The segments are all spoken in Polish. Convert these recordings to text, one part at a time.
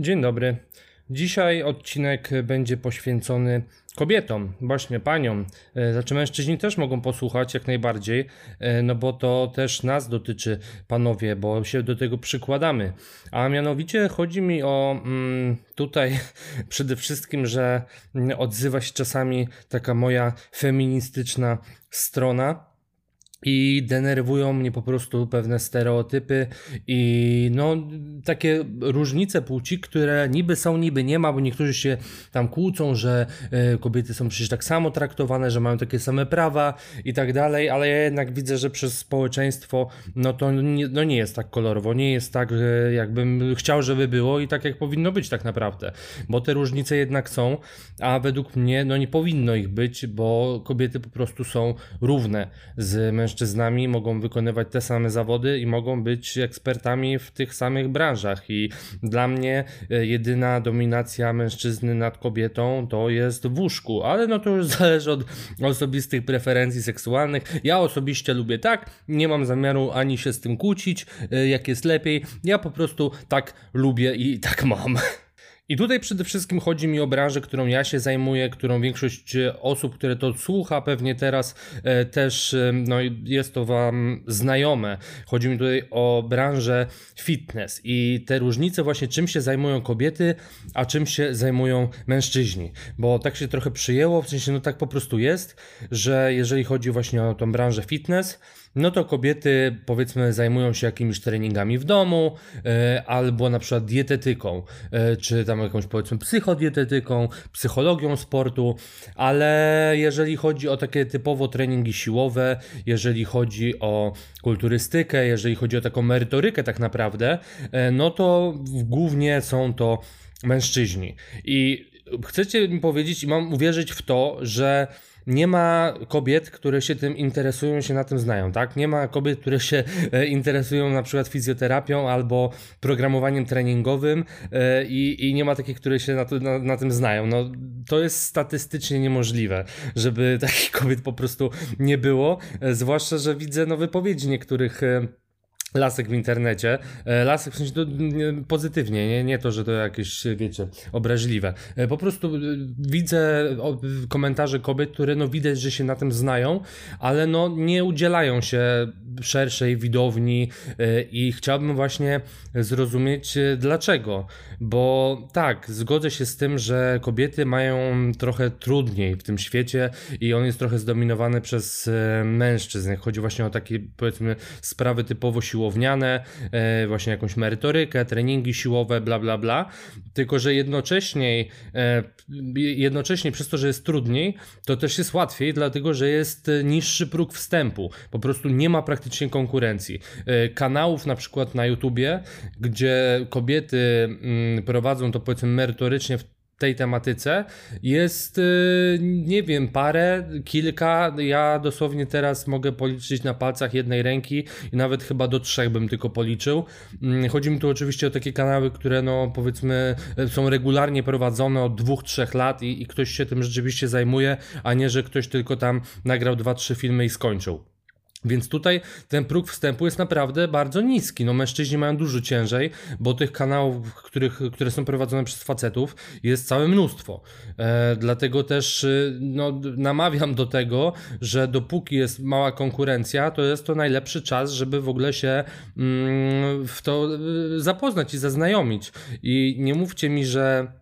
Dzień dobry. Dzisiaj odcinek będzie poświęcony kobietom, właśnie paniom. E, Znaczy mężczyźni też mogą posłuchać jak najbardziej, e, no bo to też nas dotyczy, panowie, bo się do tego przykładamy. A mianowicie chodzi mi o mm, tutaj przede wszystkim, że odzywa się czasami taka moja feministyczna strona. I denerwują mnie po prostu pewne stereotypy i no takie różnice płci, które niby są, niby nie ma, bo niektórzy się tam kłócą, że e, kobiety są przecież tak samo traktowane, że mają takie same prawa i tak dalej, ale ja jednak widzę, że przez społeczeństwo no to nie, no nie jest tak kolorowo, nie jest tak, jakbym chciał, żeby było i tak jak powinno być tak naprawdę, bo te różnice jednak są, a według mnie no nie powinno ich być, bo kobiety po prostu są równe z mężczyznami mężczyznami, mogą wykonywać te same zawody i mogą być ekspertami w tych samych branżach. I dla mnie e, jedyna dominacja mężczyzny nad kobietą to jest w łóżku, ale no to już zależy od osobistych preferencji seksualnych. Ja osobiście lubię tak, nie mam zamiaru ani się z tym kłócić, e, jak jest lepiej. Ja po prostu tak lubię i tak mam. I tutaj przede wszystkim chodzi mi o branżę, którą ja się zajmuję, którą większość e, osób, które to słucha pewnie teraz e, też e, no, jest to Wam znajome. Chodzi mi tutaj o branżę fitness i te różnice właśnie czym się zajmują kobiety, a czym się zajmują mężczyźni. Bo tak się trochę przyjęło, w sensie no tak po prostu jest, że jeżeli chodzi właśnie o tą branżę fitness, no to kobiety powiedzmy zajmują się jakimiś treningami w domu, e, albo na przykład dietetyką, e, czy tam jakąś powiedzmy psychodietetyką, psychologią sportu, ale jeżeli chodzi o takie typowo treningi siłowe, jeżeli chodzi o kulturystykę, jeżeli chodzi o taką merytorykę tak naprawdę, e, no to głównie są to mężczyźni. I chcecie mi powiedzieć i mam uwierzyć w to, że nie ma kobiet, które się tym interesują, się na tym znają, tak? Nie ma kobiet, które się e, interesują na przykład fizjoterapią albo programowaniem treningowym e, i, i nie ma takich, które się na, to, na, na tym znają. No, to jest statystycznie niemożliwe, żeby takich kobiet po prostu nie było, e, zwłaszcza, że widzę no, wypowiedzi niektórych lasek w internecie. E, lasek w sensie to pozytywnie, nie, nie to, że to jakieś, wiecie, obraźliwe. E, po prostu e, widzę komentarze kobiet, które no widać, że się na tym znają, ale no nie udzielają się szerszej widowni i chciałbym właśnie zrozumieć dlaczego. Bo tak, zgodzę się z tym, że kobiety mają trochę trudniej w tym świecie i on jest trochę zdominowany przez mężczyzn. Chodzi właśnie o takie powiedzmy sprawy typowo siłowe siłowniane, e, właśnie jakąś merytorykę, treningi siłowe, bla, bla, bla. Tylko, że jednocześnie, e, jednocześnie przez to, że jest trudniej, to też jest łatwiej, dlatego, że jest niższy próg wstępu. Po prostu nie ma praktycznie konkurencji. E, kanałów na przykład na YouTubie, gdzie kobiety mm, prowadzą to powiedzmy merytorycznie w tej tematyce jest, y, nie wiem, parę, kilka. Ja dosłownie teraz mogę policzyć na palcach jednej ręki i nawet chyba do trzech bym tylko policzył. Mm, chodzi mi tu oczywiście o takie kanały, które no powiedzmy są regularnie prowadzone od dwóch, trzech lat i, i ktoś się tym rzeczywiście zajmuje, a nie, że ktoś tylko tam nagrał dwa, trzy filmy i skończył. Więc tutaj ten próg wstępu jest naprawdę bardzo niski. No mężczyźni mają dużo ciężej, bo tych kanałów, których, które są prowadzone przez facetów jest całe mnóstwo. E, dlatego też y, no, namawiam do tego, że dopóki jest mała konkurencja, to jest to najlepszy czas, żeby w ogóle się mm, w to y, zapoznać i zaznajomić. I nie mówcie mi, że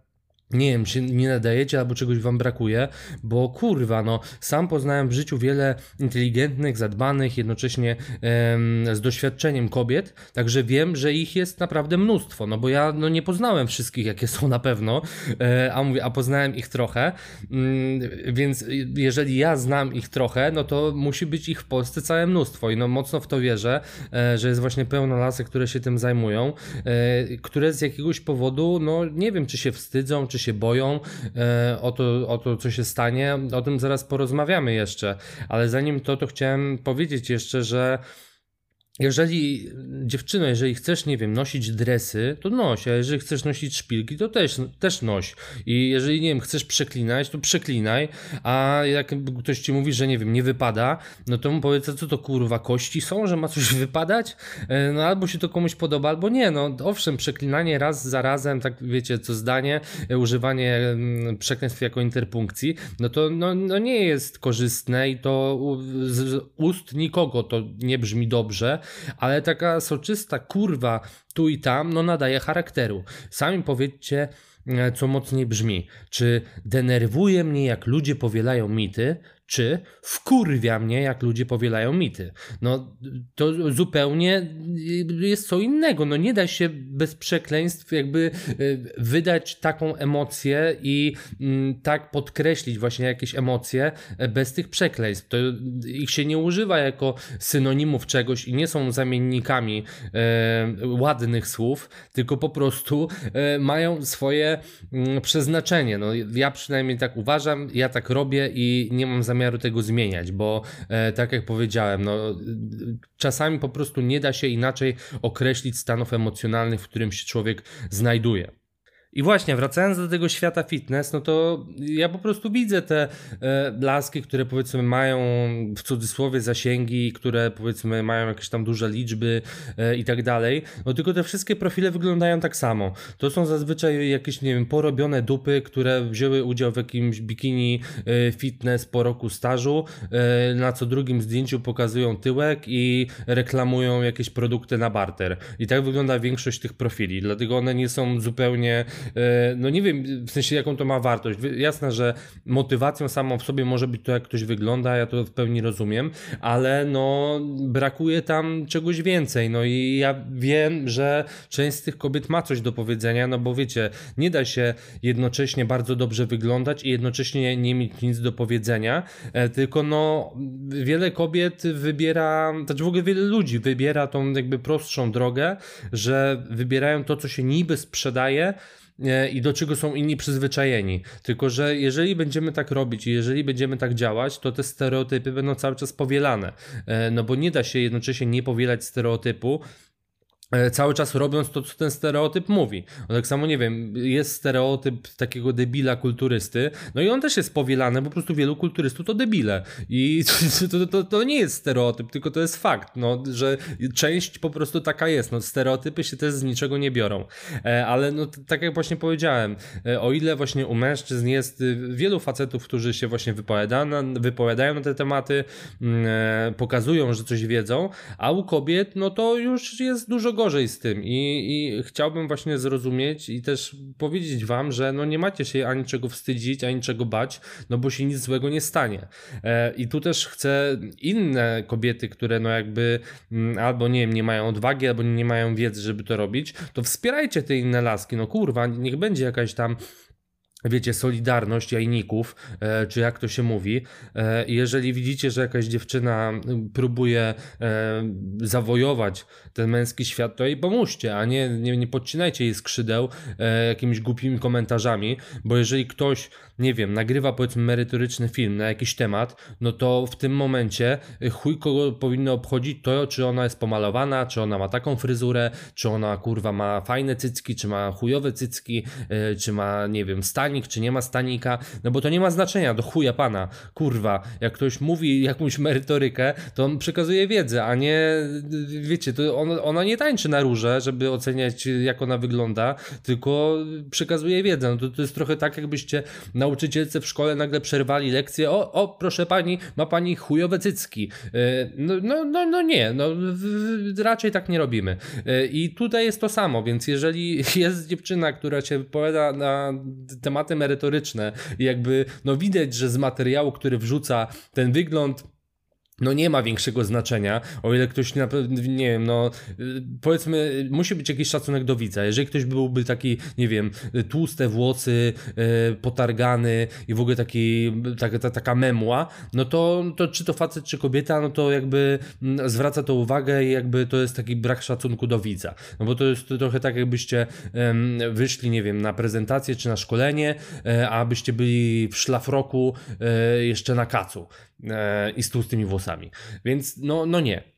nie wiem, się nie nadajecie albo czegoś wam brakuje, bo kurwa, no, sam poznałem w życiu wiele inteligentnych, zadbanych, jednocześnie em, z doświadczeniem kobiet, także wiem, że ich jest naprawdę mnóstwo, no bo ja no, nie poznałem wszystkich, jakie są na pewno, e, a mówię, a poznałem ich trochę, mm, więc jeżeli ja znam ich trochę, no to musi być ich w Polsce całe mnóstwo i no mocno w to wierzę, e, że jest właśnie pełno lasek, które się tym zajmują, e, które z jakiegoś powodu, no nie wiem, czy się wstydzą, czy czy się boją e, o, to, o to, co się stanie. O tym zaraz porozmawiamy jeszcze, ale zanim to, to chciałem powiedzieć jeszcze, że jeżeli dziewczyno, jeżeli chcesz, nie wiem, nosić dresy, to noś, a jeżeli chcesz nosić szpilki, to też, też noś. I jeżeli, nie wiem, chcesz przeklinać, to przeklinaj, a jak ktoś ci mówi, że nie wiem, nie wypada, no to mu powiedz, co to kurwa, kości są, że ma coś wypadać? E, no albo się to komuś podoba, albo nie. No owszem, przeklinanie raz za razem, tak wiecie, co zdanie, e, używanie mm, przekleństw jako interpunkcji, no to no, no nie jest korzystne i to z ust nikogo to nie brzmi dobrze, ale taka soczysta kurwa tu i tam, no nadaje charakteru. Sami powiedzcie, e, co mocniej brzmi. Czy denerwuje mnie, jak ludzie powielają mity, czy wkurwia mnie, jak ludzie powielają mity. No to zupełnie jest co innego. No nie da się bez przekleństw jakby e, wydać taką emocję i mm, tak podkreślić właśnie jakieś emocje e, bez tych przekleństw. To ich się nie używa jako synonimów czegoś i nie są zamiennikami e, ładnych słów, tylko po prostu e, mają swoje mm, przeznaczenie. No ja przynajmniej tak uważam, ja tak robię i nie mam zamiaru zamiaru tego zmieniać, bo e, tak jak powiedziałem, no, czasami po prostu nie da się inaczej określić stanów emocjonalnych, w którym się człowiek znajduje. I właśnie, wracając do tego świata fitness, no to ja po prostu widzę te e, laski, które powiedzmy mają w cudzysłowie zasięgi, które powiedzmy mają jakieś tam duże liczby e, i tak dalej. No tylko te wszystkie profile wyglądają tak samo. To są zazwyczaj jakieś, nie wiem, porobione dupy, które wzięły udział w jakimś bikini e, fitness po roku stażu. E, na co drugim zdjęciu pokazują tyłek i reklamują jakieś produkty na barter. I tak wygląda większość tych profili. Dlatego one nie są zupełnie no nie wiem w sensie jaką to ma wartość. Jasne, że motywacją samą w sobie może być to, jak ktoś wygląda, ja to w pełni rozumiem, ale no brakuje tam czegoś więcej. No i ja wiem, że część z tych kobiet ma coś do powiedzenia, no bo wiecie, nie da się jednocześnie bardzo dobrze wyglądać i jednocześnie nie mieć nic do powiedzenia, e, tylko no wiele kobiet wybiera, znaczy w ogóle wiele ludzi wybiera tą jakby prostszą drogę, że wybierają to, co się niby sprzedaje, i do czego są inni przyzwyczajeni. Tylko, że jeżeli będziemy tak robić i jeżeli będziemy tak działać, to te stereotypy będą cały czas powielane. E, no bo nie da się jednocześnie nie powielać stereotypu, cały czas robiąc to, co ten stereotyp mówi. No tak samo, nie wiem, jest stereotyp takiego debila kulturysty, no i on też jest powielany, po prostu wielu kulturystów to debile. I to, to, to, nie jest stereotyp, tylko to jest fakt, no, że część po prostu taka jest. No, stereotypy się też z niczego nie biorą. E, ale no, tak jak właśnie powiedziałem, e, o ile właśnie u mężczyzn jest wielu facetów, którzy się właśnie wypowiadają, wypowiadają na te tematy, mm, pokazują, że coś wiedzą, a u kobiet, no to już jest dużo gorzej z tym i, i chciałbym właśnie zrozumieć i też powiedzieć wam, że no nie macie się ani czego wstydzić, ani czego bać, no bo się nic złego nie stanie. E, I tu też chcę inne kobiety, które no jakby mm, albo nie wiem, nie mają odwagi, albo nie mają wiedzy, żeby to robić, to wspierajcie te inne laski, no kurwa, niech będzie jakaś tam wiecie, solidarność jajników, e, czy jak to się mówi. E, jeżeli widzicie, że jakaś dziewczyna próbuje e, zawojować ten męski świat, to jej pomóżcie, a nie, nie, nie podcinajcie jej skrzydeł jakimiś głupimi komentarzami, bo jeżeli ktoś, nie wiem, nagrywa powiedzmy merytoryczny film na jakiś temat, no to w tym momencie chuj kogo powinno obchodzić to, czy ona jest pomalowana, czy ona ma taką fryzurę, czy ona kurwa ma fajne cycki, czy ma chujowe cycki, czy ma, nie wiem, stań stanik, czy nie ma stanika, no bo to nie ma znaczenia, do chuja pana, kurwa, jak ktoś mówi jakąś merytorykę, to on przekazuje wiedzę, a nie, wiecie, to on, ona nie tańczy na róże, żeby oceniać jak ona wygląda, tylko przekazuje wiedzę, no to, to jest trochę tak, jakbyście nauczycielce w szkole nagle przerwali lekcję, o, o, proszę pani, ma pani chujowe cycki, e, no, no, no, no nie, no raczej tak nie robimy. E, i tutaj jest to samo, więc jeżeli jest dziewczyna, która się wypowiada na temat tematy merytoryczne. I jakby no widać, że z materiału, który wrzuca ten wygląd no nie ma większego znaczenia, o ile ktoś na nie wiem, no powiedzmy, musi być jakiś szacunek do widza. Jeżeli ktoś byłby taki, nie wiem, tłuste włosy, yy, potargany i w ogóle taki, taka, ta, taka memła, no to, to czy to facet, czy kobieta, no to jakby mm, zwraca to uwagę i jakby to jest taki brak szacunku do widza. No bo to jest trochę tak, jakbyście wyszli, nie wiem, na prezentację czy na szkolenie, yy, a byście byli w szlafroku e, jeszcze na kacu. E, i z tłustymi włosami. Więc no, no nie.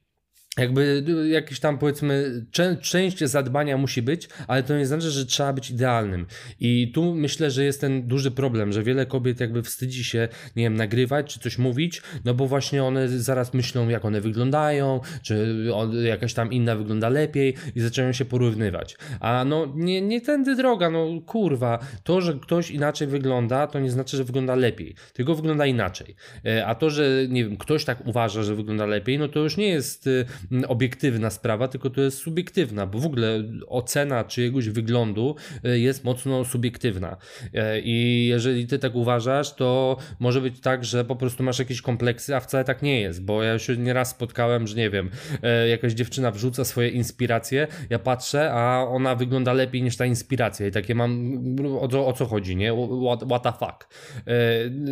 Jakby jakieś tam powiedzmy część zadbania musi być, ale to nie znaczy, że trzeba być idealnym. I tu myślę, że jest ten duży problem, że wiele kobiet jakby wstydzi się, nie wiem, nagrywać czy coś mówić, no bo właśnie one zaraz myślą, jak one wyglądają, czy jakaś tam inna wygląda lepiej i zaczynają się porównywać. A no nie, nie tędy droga, no kurwa, to, że ktoś inaczej wygląda, to nie znaczy, że wygląda lepiej, tylko wygląda inaczej. E, a to, że nie wiem, ktoś tak uważa, że wygląda lepiej, no to już nie jest obiektywna sprawa, tylko to jest subiektywna, bo w ogóle ocena czyjegoś wyglądu e, jest mocno subiektywna. E, I jeżeli ty tak uważasz, to może być tak, że po prostu masz jakieś kompleksy, a wcale tak nie jest, bo ja już nieraz spotkałem, że nie wiem, e, jakaś dziewczyna wrzuca swoje inspiracje, ja patrzę, a ona wygląda lepiej niż ta inspiracja i takie mam, o co, o co chodzi, nie? What, what the fuck?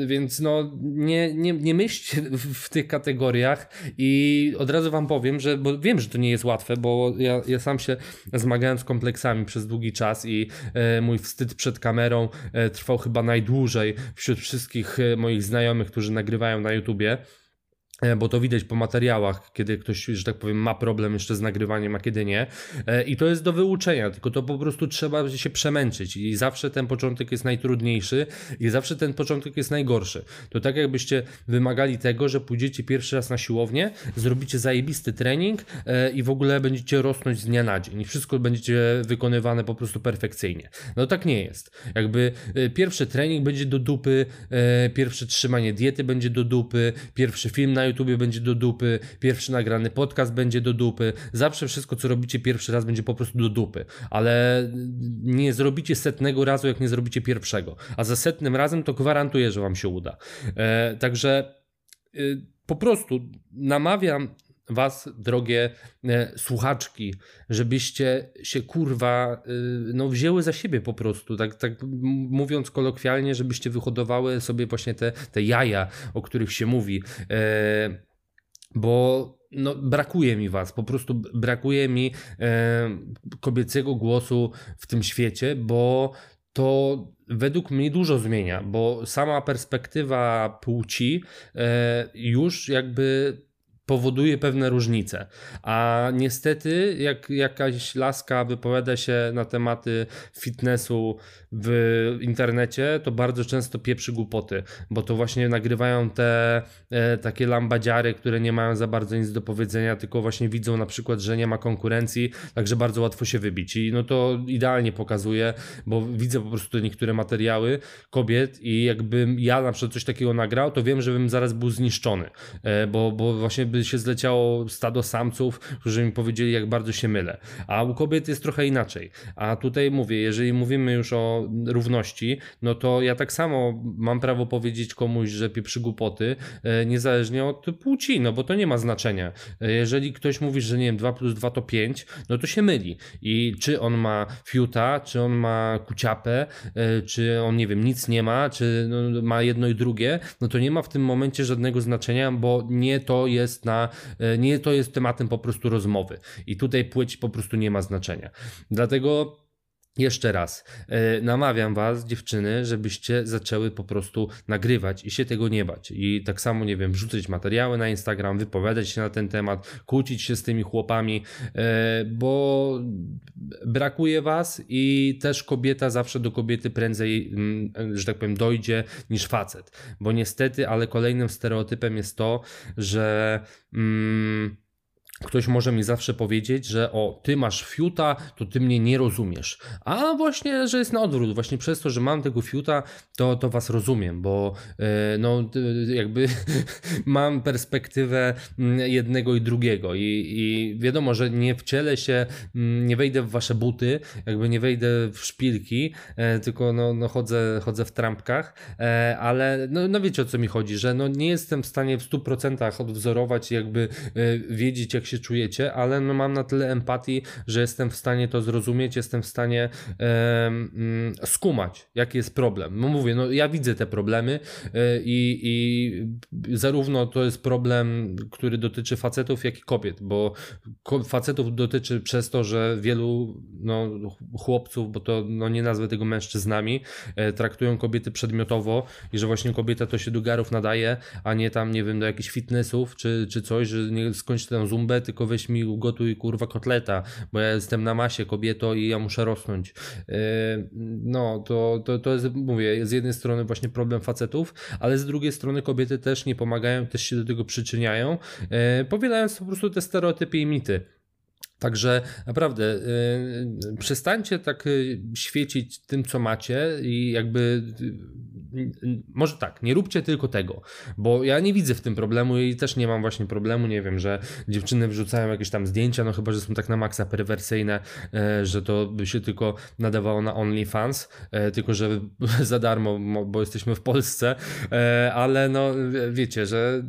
Więc no, nie, nie, nie myślcie w tych kategoriach i od razu wam powiem, że bo wiem, że to nie jest łatwe, bo ja, ja sam się zmagałem z kompleksami przez długi czas i e, mój wstyd przed kamerą e, trwał chyba najdłużej wśród wszystkich e, moich znajomych, którzy nagrywają na YouTubie. E, bo to widać po materiałach, kiedy ktoś, że tak powiem, ma problem jeszcze z nagrywaniem, a kiedy nie. E, I to jest do wyuczenia, tylko to po prostu trzeba się przemęczyć i zawsze ten początek jest najtrudniejszy i zawsze ten początek jest najgorszy. To tak jakbyście wymagali tego, że pójdziecie pierwszy raz na siłownię, zrobicie zajebisty trening e, i w ogóle będziecie rosnąć z dnia na dzień i wszystko będziecie wykonywane po prostu perfekcyjnie. No tak nie jest. Jakby pierwszy trening będzie do dupy, pierwsze trzymanie diety będzie do dupy, pierwszy film na YouTubie będzie do dupy, pierwszy nagrany podcast będzie do dupy, zawsze wszystko, co robicie pierwszy raz będzie po prostu do dupy, ale nie zrobicie setnego razu, jak nie zrobicie pierwszego, a za setnym razem to gwarantuję, że Wam się uda. E, także y, po prostu namawiam Was, drogie e, słuchaczki, żebyście się kurwa y, no, wzięły za siebie po prostu, tak, tak mówiąc kolokwialnie, żebyście wyhodowały sobie właśnie te, te jaja, o których się mówi. E, bo no, brakuje mi was, po prostu brakuje mi e, kobiecego głosu w tym świecie, bo to według mnie dużo zmienia, bo sama perspektywa płci e, już jakby powoduje pewne różnice. A niestety, jak jakaś laska wypowiada się na tematy fitnessu w internecie, to bardzo często pieprzy głupoty, bo to właśnie nagrywają te e, takie lambadziary, które nie mają za bardzo nic do powiedzenia, tylko właśnie widzą na przykład, że nie ma konkurencji, także bardzo łatwo się wybić. I no to idealnie pokazuje, bo widzę po prostu niektóre materiały kobiet i jakbym ja na przykład coś takiego nagrał, to wiem, że bym zaraz był zniszczony, e, bo, bo właśnie by się zleciało stado samców, którzy mi powiedzieli, jak bardzo się mylę. A u kobiet jest trochę inaczej. A tutaj mówię, jeżeli mówimy już o równości, no to ja tak samo mam prawo powiedzieć komuś, że pieprzy głupoty, e, niezależnie od płci, no bo to nie ma znaczenia. E, jeżeli ktoś mówi, że nie wiem, 2 plus 2 to 5, no to się myli. I czy on ma fiuta, czy on ma kuciapę, e, czy on, nie wiem, nic nie ma, czy no, ma jedno i drugie, no to nie ma w tym momencie żadnego znaczenia, bo nie to jest na, nie to jest tematem po prostu rozmowy. I tutaj płeć po prostu nie ma znaczenia. Dlatego jeszcze raz, e, namawiam Was, dziewczyny, żebyście zaczęły po prostu nagrywać i się tego nie bać. I tak samo, nie wiem, wrzucać materiały na Instagram, wypowiadać się na ten temat, kłócić się z tymi chłopami, e, bo brakuje Was i też kobieta zawsze do kobiety prędzej, mm, że tak powiem, dojdzie niż facet. Bo niestety, ale kolejnym stereotypem jest to, że. Mm, Ktoś może mi zawsze powiedzieć, że o, ty masz fiuta, to ty mnie nie rozumiesz. A właśnie, że jest na odwrót. Właśnie przez to, że mam tego fiuta, to, to was rozumiem, bo yy, no jakby mam perspektywę mm, jednego i drugiego I, i wiadomo, że nie wcielę się, mm, nie wejdę w wasze buty, jakby nie wejdę w szpilki, yy, tylko no, no chodzę, chodzę w trampkach, yy, ale no, no wiecie o co mi chodzi, że no nie jestem w stanie w 100% odwzorować jakby wiedzieć jak się czujecie, ale no mam na tyle empatii, że jestem w stanie to zrozumieć, jestem w stanie um, skumać, jaki jest problem. No mówię, no ja widzę te problemy e, i, i zarówno to jest problem, który dotyczy facetów, jak i kobiet, bo facetów dotyczy przez to, że wielu no, chłopców, bo to no, nie nazwę tego mężczyznami, e, traktują kobiety przedmiotowo i że właśnie kobieta to się do garów nadaje, a nie tam, nie wiem, do jakichś fitnessów czy, czy coś, że nie skończy tę zumbę, tylko weź mi ugotuj kurwa kotleta, bo ja jestem na masie kobieto i ja muszę rosnąć. Yy, no, to, to, to jest, mówię, z jednej strony właśnie problem facetów, ale z drugiej strony kobiety też nie pomagają, też się do tego przyczyniają, yy, powielając po prostu te stereotypy i mity. Także naprawdę yy, przestańcie tak yy, świecić tym, co macie i jakby może tak, nie róbcie tylko tego, bo ja nie widzę w tym problemu i też nie mam właśnie problemu, nie wiem, że dziewczyny wrzucają jakieś tam zdjęcia, no chyba, że są tak na maksa perwersyjne, e, że to by się tylko nadawało na OnlyFans, e, tylko że za darmo, bo jesteśmy w Polsce, e, ale no wiecie, że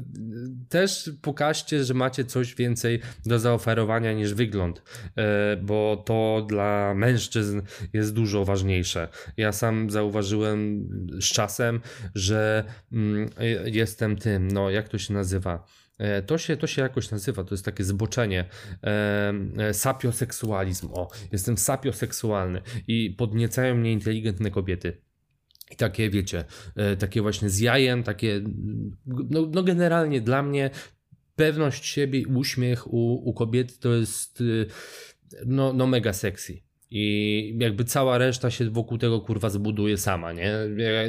też pokażcie, że macie coś więcej do zaoferowania niż wygląd, e, bo to dla mężczyzn jest dużo ważniejsze. Ja sam zauważyłem z czasem, że mm, jestem tym, no jak to się nazywa? E, to się, to się jakoś nazywa, to jest takie zboczenie. E, sapioseksualizm. O, jestem sapioseksualny i podniecają mnie inteligentne kobiety. I takie, wiecie, takie właśnie z jajem, takie, no, no generalnie dla mnie pewność siebie uśmiech u, u kobiety to jest no, no mega sexy. I jakby cała reszta się wokół tego kurwa zbuduje sama, nie?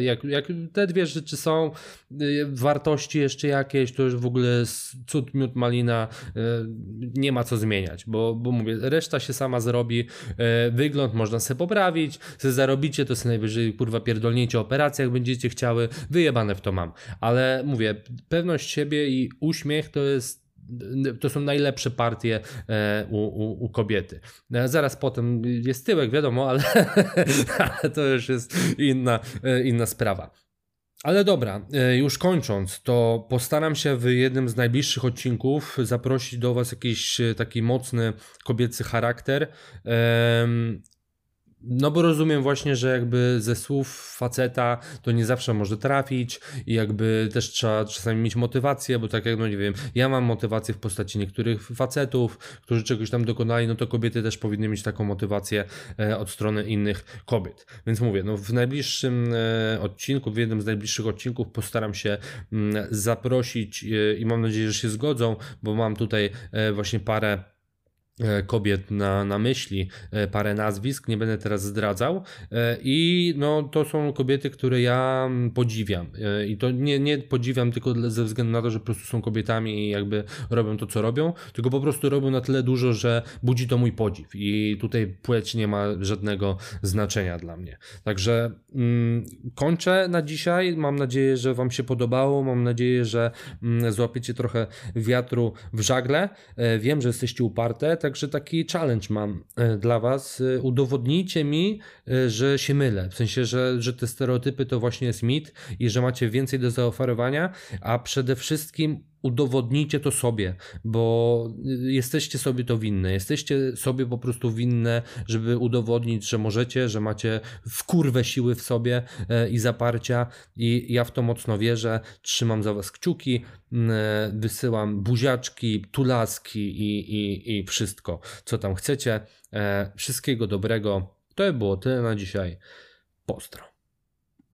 Jak, jak te dwie rzeczy są, y, wartości jeszcze jakieś, to już w ogóle cud, miód, malina, y, nie ma co zmieniać, bo, bo mówię, reszta się sama zrobi, y, wygląd można sobie poprawić, sobie zarobicie, to sobie najwyżej kurwa pierdolniecie operacje, jak będziecie chciały, wyjebane w to mam. Ale mówię, pewność siebie i uśmiech to jest to są najlepsze partie e, u, u, u, kobiety. E, zaraz potem jest tyłek, wiadomo, ale, to już jest inna, e, inna sprawa. Ale dobra, już kończąc, to postaram się w jednym z najbliższych odcinków zaprosić do Was jakiś taki mocny kobiecy charakter. No bo rozumiem właśnie, że jakby ze słów faceta to nie zawsze może trafić i jakby też trzeba czasami mieć motywację, bo tak jak no nie wiem, ja mam motywację w postaci niektórych facetów, którzy czegoś tam dokonali, no to kobiety też powinny mieć taką motywację e, od strony innych kobiet. Więc mówię, no w najbliższym e, odcinku, w jednym z najbliższych odcinków postaram się mm, zaprosić e, i mam nadzieję, że się zgodzą, bo mam tutaj właśnie parę kobiet na, na myśli, e, parę nazwisk, nie będę teraz zdradzał. E, I no, to są kobiety, które ja podziwiam. I to nie, nie podziwiam tylko ze względu na to, że po prostu są kobietami i jakby robią to, co robią, tylko po prostu robią na tyle dużo, że budzi to mój podziw. I tutaj płeć nie ma żadnego znaczenia dla mnie. Także mm, kończę na dzisiaj. Mam nadzieję, że Wam się podobało. Mam nadzieję, że mm, złapiecie trochę wiatru w żagle. Wiem, że jesteście uparte, tak Także taki challenge mam e, dla Was. E, udowodnijcie mi, e, że się mylę. W sensie, że, że te stereotypy to właśnie jest mit i że macie więcej do zaoferowania, a przede wszystkim udowodnijcie to sobie, bo jesteście sobie to winne. Jesteście sobie po prostu winne, żeby udowodnić, że możecie, że macie wkurwę siły w sobie i zaparcia i ja w to mocno wierzę. Trzymam za was kciuki, wysyłam buziaczki, tulaski i, i, i wszystko, co tam chcecie. E, wszystkiego dobrego. To by było tyle na dzisiaj. Postro.